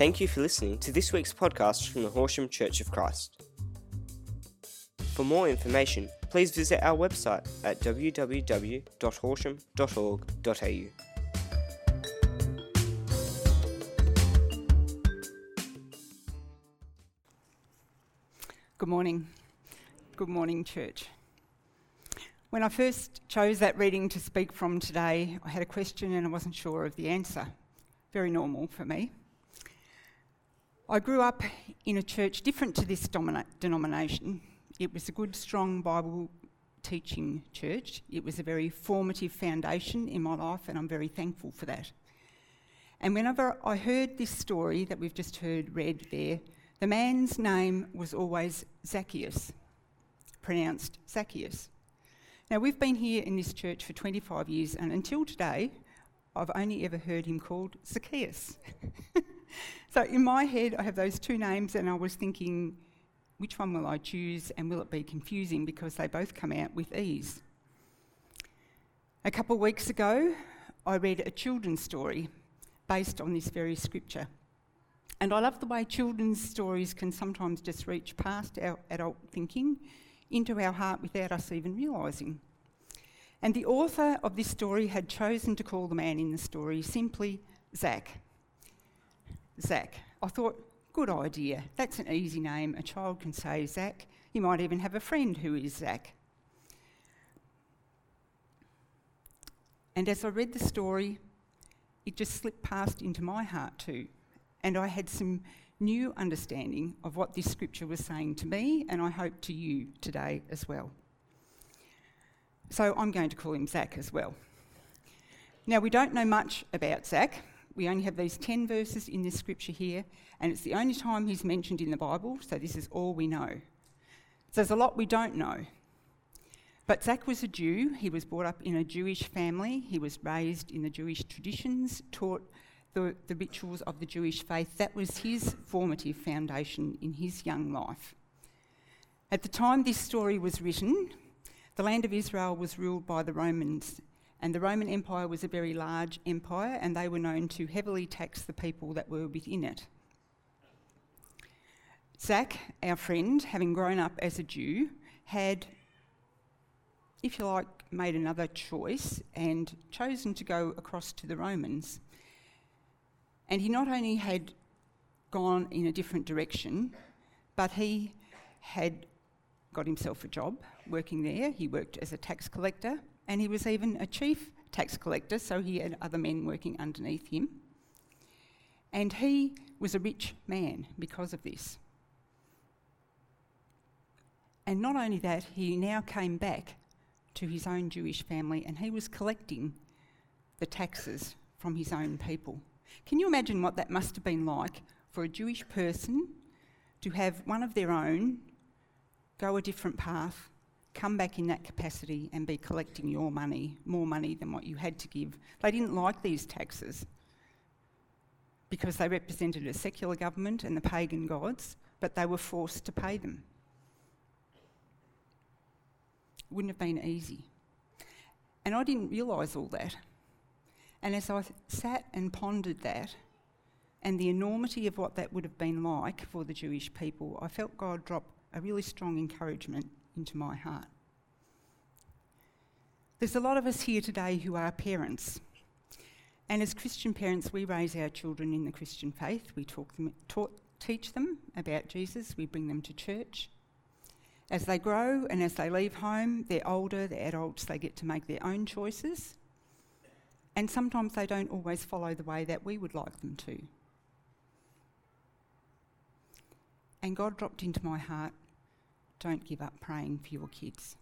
Thank you for listening to this week's podcast from the Horsham Church of Christ. For more information, please visit our website at www.horsham.org.au. Good morning. Good morning, church. When I first chose that reading to speak from today, I had a question and I wasn't sure of the answer. Very normal for me. I grew up in a church different to this domina- denomination. It was a good, strong Bible teaching church. It was a very formative foundation in my life, and I'm very thankful for that. And whenever I heard this story that we've just heard read there, the man's name was always Zacchaeus, pronounced Zacchaeus. Now, we've been here in this church for 25 years, and until today, I've only ever heard him called Zacchaeus. so, in my head, I have those two names, and I was thinking, which one will I choose, and will it be confusing because they both come out with ease? A couple of weeks ago, I read a children's story based on this very scripture. And I love the way children's stories can sometimes just reach past our adult thinking into our heart without us even realising. And the author of this story had chosen to call the man in the story simply Zach. Zach. I thought, good idea. That's an easy name. A child can say Zach. You might even have a friend who is Zach. And as I read the story, it just slipped past into my heart too and I had some new understanding of what this scripture was saying to me, and I hope to you today as well. So I'm going to call him Zach as well. Now, we don't know much about Zach. We only have these 10 verses in this scripture here, and it's the only time he's mentioned in the Bible, so this is all we know. So there's a lot we don't know. But Zach was a Jew. He was brought up in a Jewish family. He was raised in the Jewish traditions, taught the, the rituals of the Jewish faith. That was his formative foundation in his young life. At the time this story was written, the land of Israel was ruled by the Romans, and the Roman Empire was a very large empire, and they were known to heavily tax the people that were within it. Zach, our friend, having grown up as a Jew, had, if you like, made another choice and chosen to go across to the Romans. And he not only had gone in a different direction, but he had got himself a job working there. He worked as a tax collector, and he was even a chief tax collector, so he had other men working underneath him. And he was a rich man because of this. And not only that, he now came back to his own Jewish family and he was collecting the taxes from his own people. Can you imagine what that must have been like for a Jewish person to have one of their own go a different path, come back in that capacity, and be collecting your money, more money than what you had to give? They didn't like these taxes because they represented a secular government and the pagan gods, but they were forced to pay them. It wouldn't have been easy. And I didn't realise all that and as I sat and pondered that and the enormity of what that would have been like for the Jewish people, I felt God drop a really strong encouragement into my heart. There's a lot of us here today who are parents. And as Christian parents, we raise our children in the Christian faith. We talk them, taught, teach them about Jesus. We bring them to church. As they grow and as they leave home, they're older, they're adults, they get to make their own choices. And sometimes they don't always follow the way that we would like them to. And God dropped into my heart don't give up praying for your kids.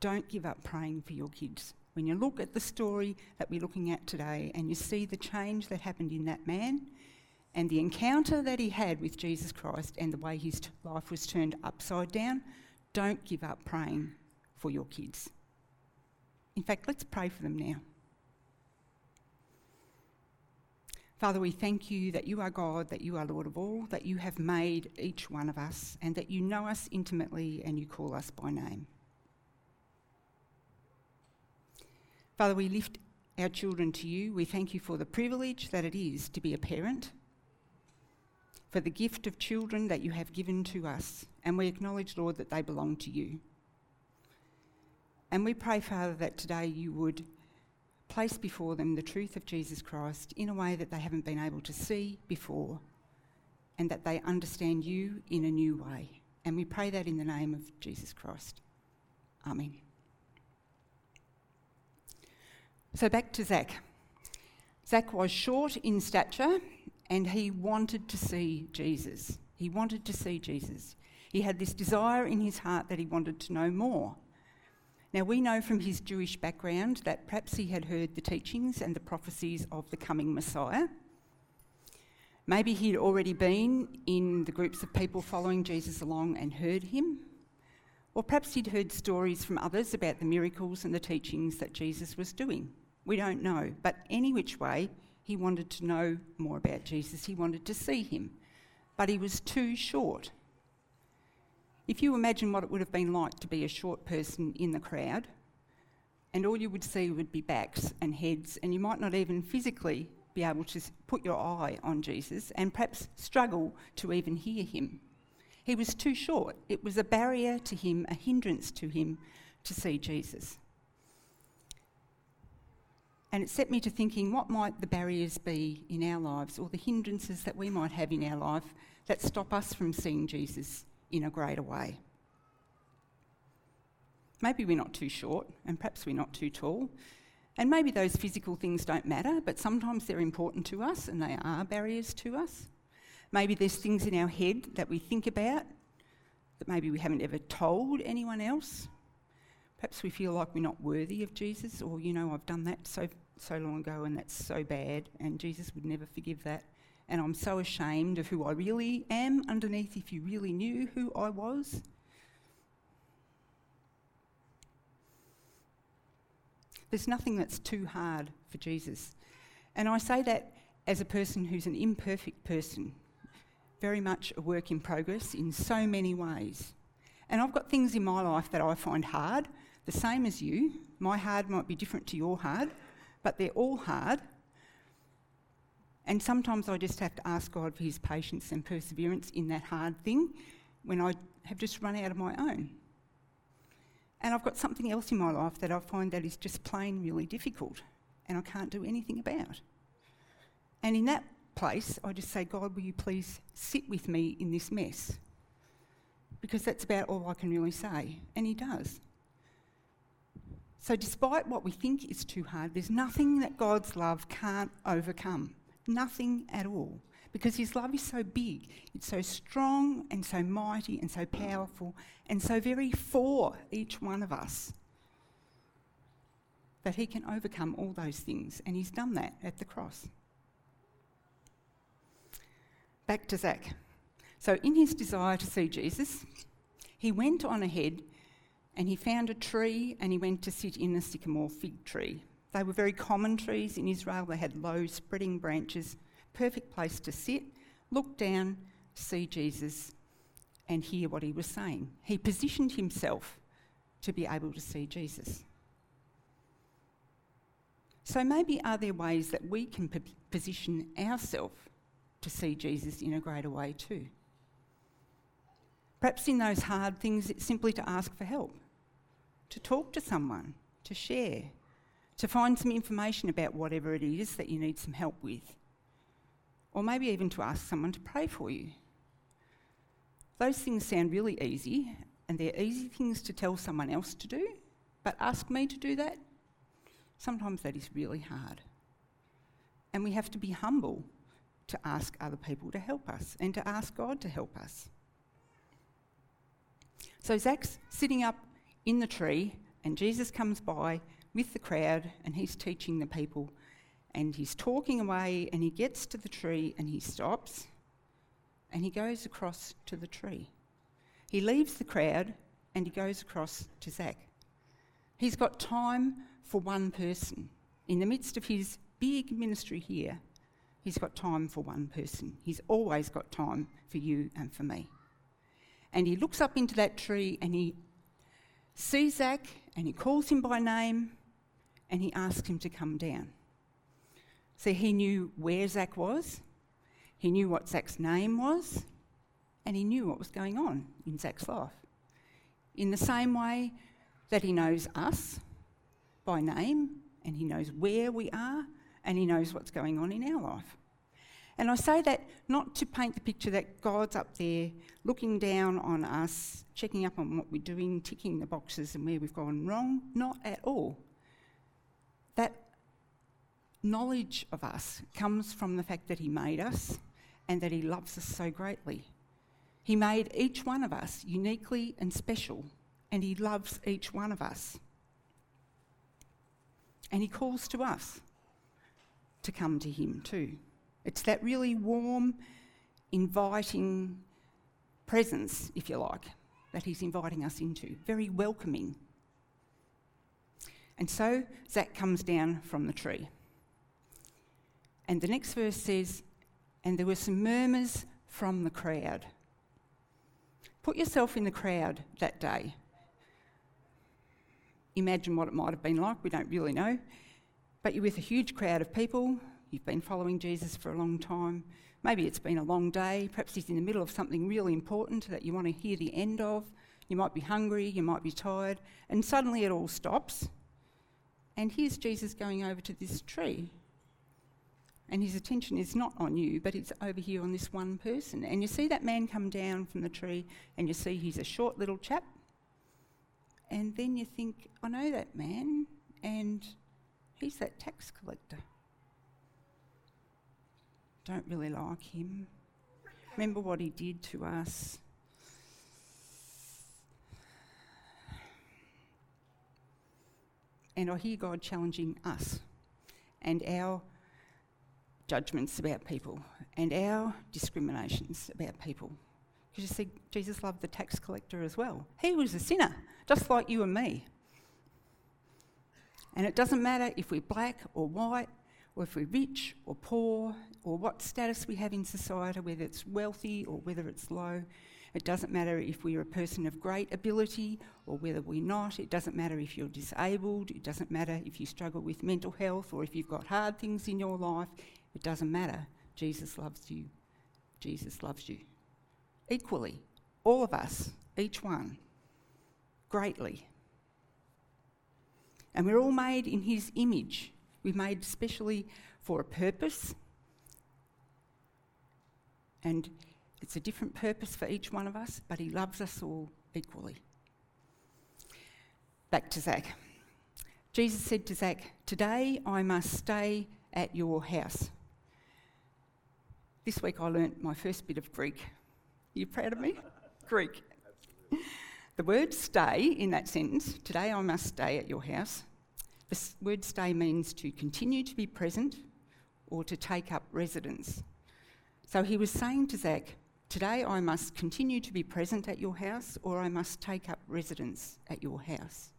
Don't give up praying for your kids. When you look at the story that we're looking at today and you see the change that happened in that man and the encounter that he had with Jesus Christ and the way his life was turned upside down, don't give up praying for your kids. In fact, let's pray for them now. Father, we thank you that you are God, that you are Lord of all, that you have made each one of us, and that you know us intimately and you call us by name. Father, we lift our children to you. We thank you for the privilege that it is to be a parent. for the gift of children that you have given to us, and we acknowledge, Lord, that they belong to you. And we pray, Father, that today you would place before them the truth of Jesus Christ in a way that they haven't been able to see before, and that they understand you in a new way. And we pray that in the name of Jesus Christ. Amen. So back to Zach. Zach was short in stature and he wanted to see Jesus. He wanted to see Jesus. He had this desire in his heart that he wanted to know more. Now, we know from his Jewish background that perhaps he had heard the teachings and the prophecies of the coming Messiah. Maybe he'd already been in the groups of people following Jesus along and heard him. Or perhaps he'd heard stories from others about the miracles and the teachings that Jesus was doing. We don't know. But any which way, he wanted to know more about Jesus, he wanted to see him, but he was too short. If you imagine what it would have been like to be a short person in the crowd, and all you would see would be backs and heads, and you might not even physically be able to put your eye on Jesus and perhaps struggle to even hear him. He was too short. It was a barrier to him, a hindrance to him to see Jesus. And it set me to thinking what might the barriers be in our lives or the hindrances that we might have in our life that stop us from seeing Jesus in a greater way. Maybe we're not too short, and perhaps we're not too tall, and maybe those physical things don't matter, but sometimes they're important to us and they are barriers to us. Maybe there's things in our head that we think about that maybe we haven't ever told anyone else Perhaps we feel like we're not worthy of Jesus, or, you know, I've done that so, so long ago and that's so bad, and Jesus would never forgive that. And I'm so ashamed of who I really am underneath if you really knew who I was. There's nothing that's too hard for Jesus. And I say that as a person who's an imperfect person, very much a work in progress in so many ways. And I've got things in my life that I find hard, the same as you. My hard might be different to your hard, but they're all hard. And sometimes I just have to ask God for his patience and perseverance in that hard thing when I have just run out of my own. And I've got something else in my life that I find that is just plain really difficult and I can't do anything about. And in that place, I just say, God, will you please sit with me in this mess? Because that's about all I can really say. And He does. So, despite what we think is too hard, there's nothing that God's love can't overcome. Nothing at all. Because His love is so big, it's so strong and so mighty and so powerful and so very for each one of us that He can overcome all those things. And He's done that at the cross. Back to Zach. So, in his desire to see Jesus, he went on ahead and he found a tree and he went to sit in a sycamore fig tree. They were very common trees in Israel. They had low spreading branches, perfect place to sit, look down, see Jesus, and hear what he was saying. He positioned himself to be able to see Jesus. So maybe are there ways that we can position ourselves to see Jesus in a greater way too? Perhaps in those hard things, it's simply to ask for help, to talk to someone, to share, to find some information about whatever it is that you need some help with, or maybe even to ask someone to pray for you. Those things sound really easy, and they're easy things to tell someone else to do, but ask me to do that? Sometimes that is really hard. And we have to be humble to ask other people to help us and to ask God to help us. So Zach's sitting up in the tree, and Jesus comes by with the crowd, and he's teaching the people. And he's talking away, and he gets to the tree, and he stops, and he goes across to the tree. He leaves the crowd, and he goes across to Zach. He's got time for one person. In the midst of his big ministry here, he's got time for one person. He's always got time for you and for me. And he looks up into that tree and he sees Zach and he calls him by name and he asked him to come down. So he knew where Zach was, He knew what Zach's name was, and he knew what was going on in Zach's life. In the same way that he knows us by name, and he knows where we are, and he knows what's going on in our life. And I say that not to paint the picture that God's up there looking down on us, checking up on what we're doing, ticking the boxes and where we've gone wrong. Not at all. Knowledge of us comes from the fact that He made us and that He loves us so greatly. He made each one of us uniquely and special, and He loves each one of us. And He calls to us to come to Him too. It's that really warm, inviting presence, if you like, that He's inviting us into, very welcoming. And so Zach comes down from the tree. And the next verse says, And there were some murmurs from the crowd. Put yourself in the crowd that day. Imagine what it might have been like, we don't really know. But you're with a huge crowd of people, you've been following Jesus for a long time. Maybe it's been a long day, perhaps he's in the middle of something really important that you want to hear the end of. You might be hungry, you might be tired, and suddenly it all stops. And here's Jesus going over to this tree and his attention is not on you, but it's over here on this one person. And you see that man come down from the tree, and you see he's a short little chap. And then you think, I know that man, and he's that tax collector. Don't really like him. Remember what he did to us. And I hear God challenging us and our judgments about people and our discriminations about people. Because you see, Jesus loved the tax collector as well. He was a sinner, just like you and me. And it doesn't matter if we're black or white, or if we're rich or poor, or what status we have in society, whether it's wealthy or whether it's low. It doesn't matter if we're a person of great ability or whether we're not. It doesn't matter if you're disabled. It doesn't matter if you struggle with mental health or if you've got hard things in your life. It doesn't matter. Jesus loves you. Jesus loves you. Equally, all of us, each one, greatly. And we're all made in His image. We're made specially for a purpose. And it's a different purpose for each one of us, but He loves us all equally. Back to Zach. Jesus said to Zach, Today I must stay at your house. This week I learnt my first bit of Greek. Are you proud of me? Greek. The word stay in that sentence, today I must stay at your house, the word stay means to continue to be present or to take up residence. So he was saying to Zach, Today I must continue to be present at your house or I must take up residence at your house.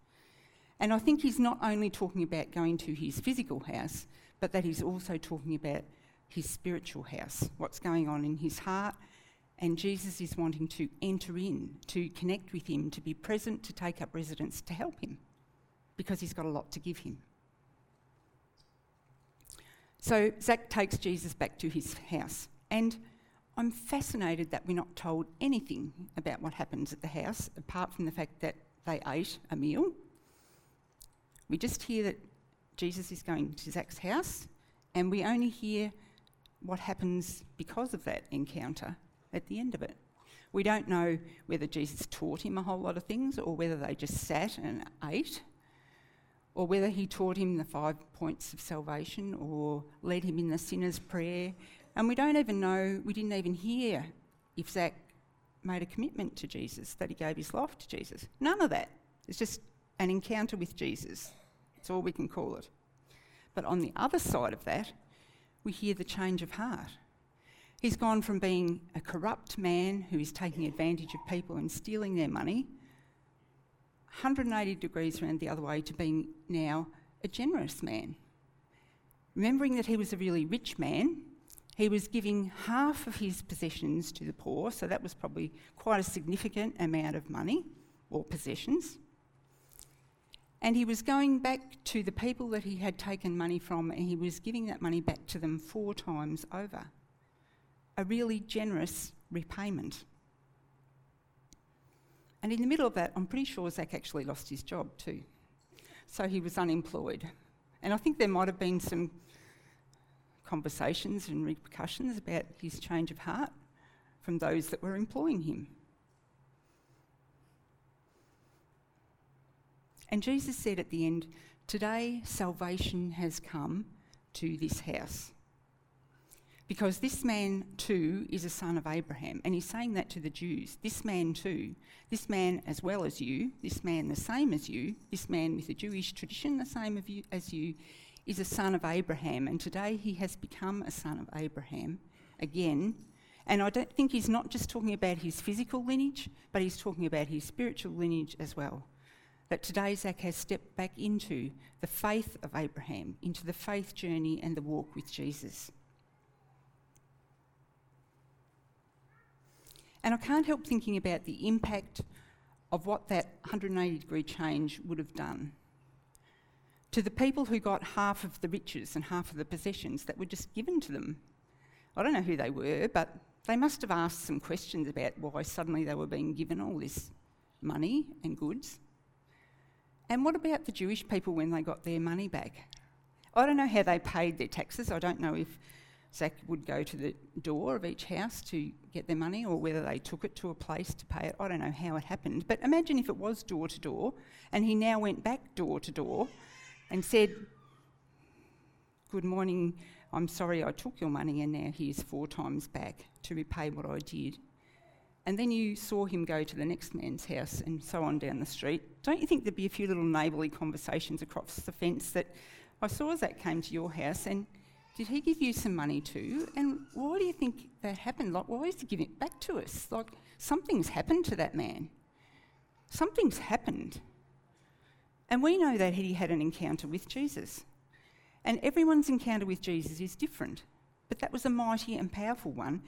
And I think he's not only talking about going to his physical house, but that he's also talking about his spiritual house, what's going on in his heart. And Jesus is wanting to enter in, to connect with him, to be present, to take up residence, to help him, because he's got a lot to give him. So Zach takes Jesus back to his house. And I'm fascinated that we're not told anything about what happens at the house, apart from the fact that they ate a meal. We just hear that Jesus is going to Zach's house, and we only hear what happens because of that encounter at the end of it. We don't know whether Jesus taught him a whole lot of things or whether they just sat and ate or whether he taught him the five points of salvation or led him in the sinner's prayer. And we don't even know, we didn't even hear if Zach made a commitment to Jesus, that he gave his life to Jesus. None of that. It's just an encounter with Jesus. That's all we can call it. But on the other side of that, we hear the change of heart. He's gone from being a corrupt man who is taking advantage of people and stealing their money, 180 degrees around the other way, to being now a generous man. Remembering that he was a really rich man, he was giving half of his possessions to the poor, so that was probably quite a significant amount of money or possessions. And he was going back to the people that he had taken money from and he was giving that money back to them four times over. a really generous repayment. And in the middle of that, I'm pretty sure Zach actually lost his job too. So he was unemployed. And I think there might have been some conversations and repercussions about his change of heart from those that were employing him. And Jesus said at the end, Today salvation has come to this house. Because this man too is a son of Abraham. And he's saying that to the Jews. This man too, this man as well as you, this man the same as you, this man with a Jewish tradition the same you, as you, is a son of Abraham. And today he has become a son of Abraham again. And I don't think he's not just talking about his physical lineage, but he's talking about his spiritual lineage as well that today Zach has stepped back into the faith of Abraham, into the faith journey and the walk with Jesus. And I can't help thinking about the impact of what that 180 degree change would have done. To the people who got half of the riches and half of the possessions that were just given to them. I don't know who they were, but they must have asked some questions about why suddenly they were being given all this money and goods. And what about the Jewish people when they got their money back? I don't know how they paid their taxes. I don't know if Zach would go to the door of each house to get their money or whether they took it to a place to pay it. I don't know how it happened. But imagine if it was door to door and he now went back door to door and said, Good morning, I'm sorry I took your money and now here's four times back to repay what I did and then you saw him go to the next man's house and so on down the street, don't you think there'd be a few little neighbourly conversations across the fence that I saw that came to your house and did he give you some money too? And why do you think that happened? Like, why is he giving it back to us? Like, something's happened to that man. Something's happened. And we know that he had an encounter with Jesus. And everyone's encounter with Jesus is different. But that was a mighty and powerful one.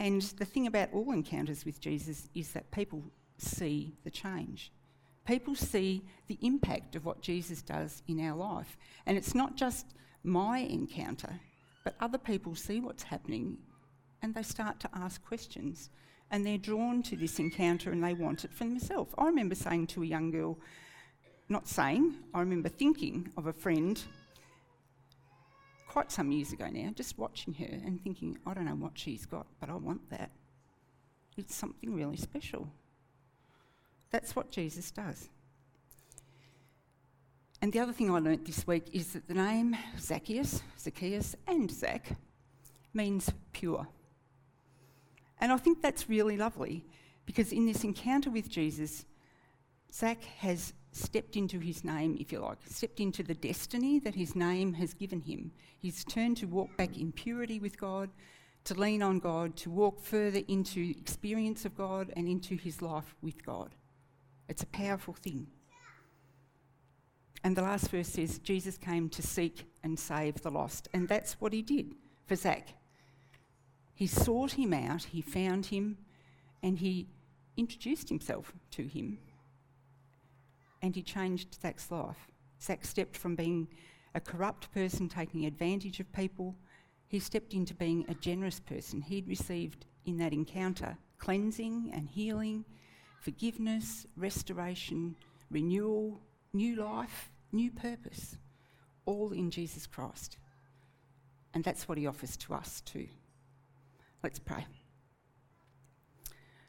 And the thing about all encounters with Jesus is that people see the change. People see the impact of what Jesus does in our life. And it's not just my encounter, but other people see what's happening and they start to ask questions. And they're drawn to this encounter and they want it for themselves. I remember saying to a young girl, not saying, I remember thinking of a friend quite some years ago now, just watching her and thinking, I don't know what she's got, but I want that. It's something really special. That's what Jesus does. And the other thing I learnt this week is that the name Zacchaeus, Zacchaeus, and Zach means pure. And I think that's really lovely because in this encounter with Jesus, Zach has stepped into his name, if you like, stepped into the destiny that his name has given him. He's turned to walk back in purity with God, to lean on God, to walk further into experience of God and into his life with God. It's a powerful thing. And the last verse says, Jesus came to seek and save the lost. And that's what he did for Zach. He sought him out, he found him, and he introduced himself to him and he changed Zach's life. Zach stepped from being a corrupt person taking advantage of people, he stepped into being a generous person. He'd received in that encounter cleansing and healing, forgiveness, restoration, renewal, new life, new purpose, all in Jesus Christ. And that's what he offers to us too. Let's pray.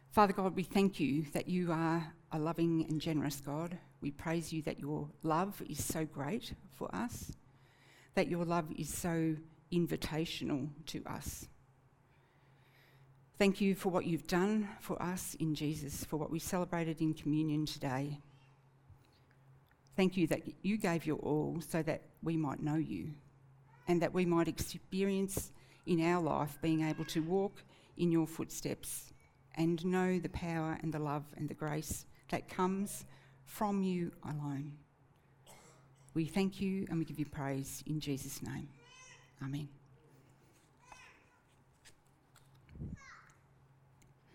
Father God, we thank you that you are a loving and generous God. We praise you that your love is so great for us, that your love is so invitational to us. Thank you for what you've done for us in Jesus, for what we celebrated in communion today. Thank you that you gave your all so that we might know you and that we might experience in our life being able to walk in your footsteps and know the power and the love and the grace that comes from you alone. We thank you and we give you praise in Jesus' name. Amen.